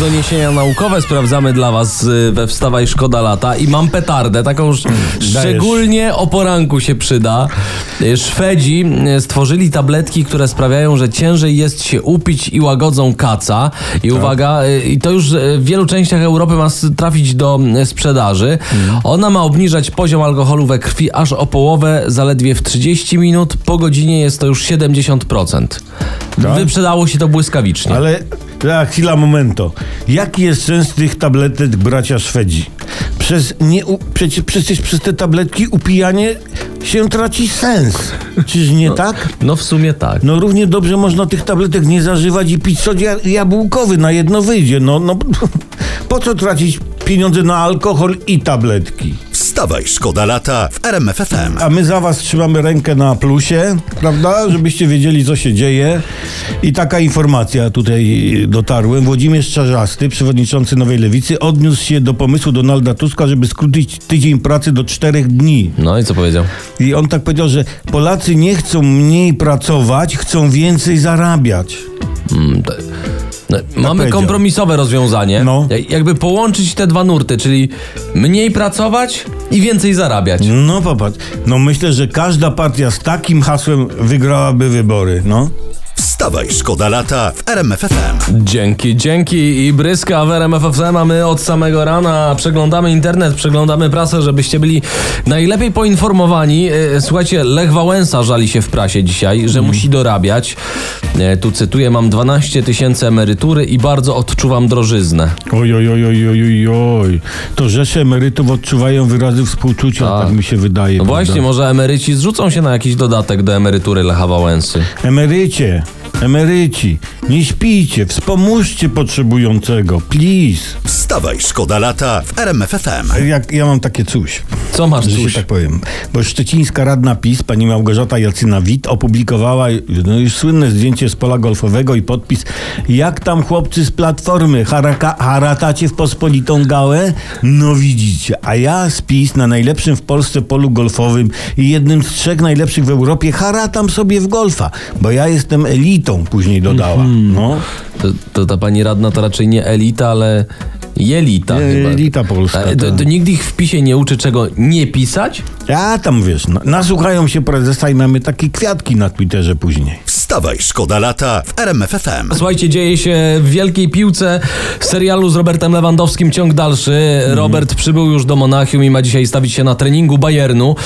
Doniesienia naukowe sprawdzamy dla Was y, we Wstawaj Szkoda Lata i mam petardę, taką już szczególnie o poranku się przyda. Y, Szwedzi y, stworzyli tabletki, które sprawiają, że ciężej jest się upić i łagodzą kaca. I uwaga, y, i to już w wielu częściach Europy ma trafić do sprzedaży. Ona ma obniżać poziom alkoholu we krwi aż o połowę, zaledwie w 30 minut. Po godzinie jest to już 70%. Wyprzedało się to błyskawicznie. Ale a, chwila, momento. Jaki jest sens tych tabletek bracia Szwedzi? Przez nie, u, przecież, przecież przez te tabletki upijanie się traci sens. Czyż nie tak? No w sumie tak. No równie dobrze można tych tabletek nie zażywać i pić sok jabłkowy, na jedno wyjdzie. No, no po co tracić pieniądze na alkohol i tabletki? Wstawaj, szkoda lata w RMFFM. A my za was trzymamy rękę na plusie, prawda? Żebyście wiedzieli, co się dzieje. I taka informacja tutaj dotarłem. Włodzimierz Czarzasty, przewodniczący Nowej Lewicy, odniósł się do pomysłu Donalda Tuska, żeby skrócić tydzień pracy do czterech dni. No i co powiedział? I on tak powiedział, że Polacy nie chcą mniej pracować, chcą więcej zarabiać. No, mamy powiedział. kompromisowe rozwiązanie. No. Ja- Jakby połączyć te dwa nurty, czyli mniej pracować i więcej zarabiać. No popatrz, no myślę, że każda partia z takim hasłem wygrałaby wybory, no. Wstawaj, szkoda lata w RMFFM. Dzięki, dzięki i bryska w RMF FM, a my od samego rana przeglądamy internet, przeglądamy prasę, żebyście byli najlepiej poinformowani. E, Słuchajcie, Lech Wałęsa żali się w prasie dzisiaj, że musi dorabiać. E, Tu cytuję, mam 12 tysięcy emerytury i bardzo odczuwam drożyznę. Oj, oj, oj, oj, oj, oj. To rzesze emerytów odczuwają wyrazy współczucia, Tak. tak, mi się wydaje. No właśnie, może emeryci zrzucą się na jakiś dodatek do emerytury Lecha Wałęsy. Emerycie, emeryci, nie śpijcie, wspomóżcie potrzebującego, please. Wstawaj, szkoda lata w RMFFM. Jak, ja mam takie coś, Co masz że się tak powiem. Bo szczecińska radna PiS, pani Małgorzata Jacyna-Wit, opublikowała no już słynne zdjęcie z pola golfowego i podpis jak tam chłopcy z Platformy haraka, haratacie w pospolitą gałę? No widzicie, a ja z PiS na najlepszym w Polsce polu golfowym i jednym z trzech najlepszych w Europie haratam sobie w golfa, bo ja jestem elitą, później dodała. No. To, to ta pani radna to raczej nie elita, ale jelita Nie, chyba. elita polska, A, to, tak. to nikt ich w pisie nie uczy czego nie pisać? Ja tam wiesz, nasłuchają się prezesa i mamy takie kwiatki na Twitterze później. Wstawaj, szkoda lata w RMFFM. Słuchajcie, dzieje się w wielkiej piłce serialu z Robertem Lewandowskim ciąg dalszy. Mhm. Robert przybył już do Monachium i ma dzisiaj stawić się na treningu Bayernu.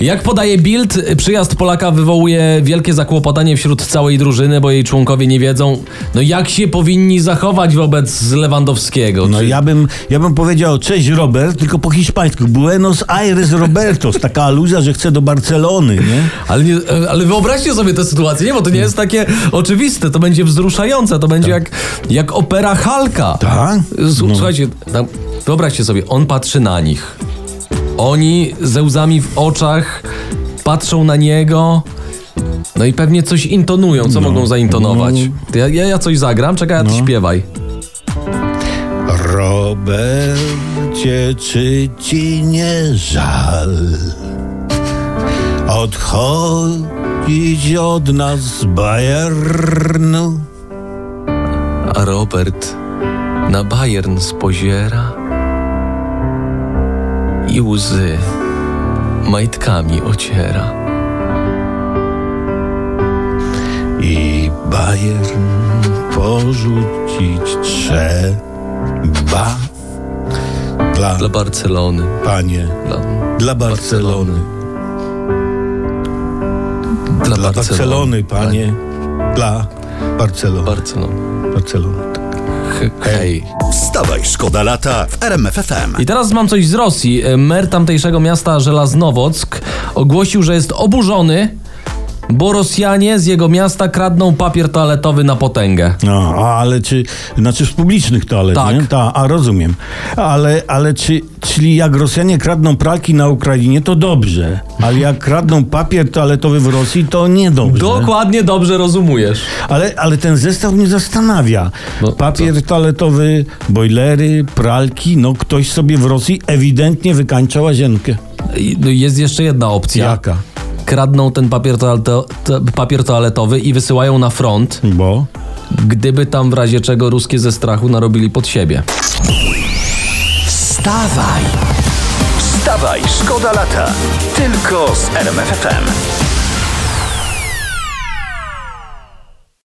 Jak podaje Bild, przyjazd Polaka wywołuje wielkie zakłopotanie wśród całej drużyny, bo jej członkowie nie wiedzą, no jak się powinni zachować wobec Lewandowskiego. No Czy- ja bym, ja bym powiedział cześć Robert, tylko po hiszpańsku. Buenos Aires Robertos. Taka aluzja, że chce do Barcelony, nie? Ale, nie, ale wyobraźcie sobie tę sytuację, nie? Bo to nie jest takie oczywiste, to będzie wzruszające, to będzie jak, jak opera Halka. Tak? No. Słuchajcie, tam, wyobraźcie sobie, on patrzy na nich. Oni ze łzami w oczach patrzą na niego. No i pewnie coś intonują. Co mogą zaintonować? To Ja, ja, coś zagram, czekaj, a ty śpiewaj. Robercie, czy ci nie żal odchodzić od nas z Bayernu? A Robert na Bayern spoziera i łzy majtkami ociera. I Bayern porzucić trzeba dla, Dla Barcelony. panie, Dla, dla Barcelony. Dla, Dla Barcelony, panie. Dla Barcelony. Barcelony. Barcelony. He- Hej. Wstawaj, szkoda lata w RMFFM. I teraz mam coś z Rosji. Mer tamtejszego miasta Żelaznowodsk ogłosił, że jest oburzony, bo Rosjanie z jego miasta kradną papier toaletowy na potęgę. No, a, ale czy, znaczy z publicznych toalet, Tak. nie? Ta, a rozumiem. Ale, ale czy, czyli jak Rosjanie kradną pralki na Ukrainie, to dobrze. Ale jak kradną papier toaletowy w Rosji, to niedobrze. Dokładnie dobrze rozumujesz. Ale, ale ten zestaw mnie zastanawia. No, Papier toaletowy, bojlery, pralki, no ktoś sobie w Rosji ewidentnie wykańcza łazienkę. No, Jest jeszcze jedna opcja. Jaka? Kradną ten papier, toaleto, to, papier toaletowy i wysyłają na front, Bo? gdyby tam w razie czego ruskie ze strachu narobili pod siebie. Wstawaj! Wstawaj, szkoda lata. Tylko z RMFFM.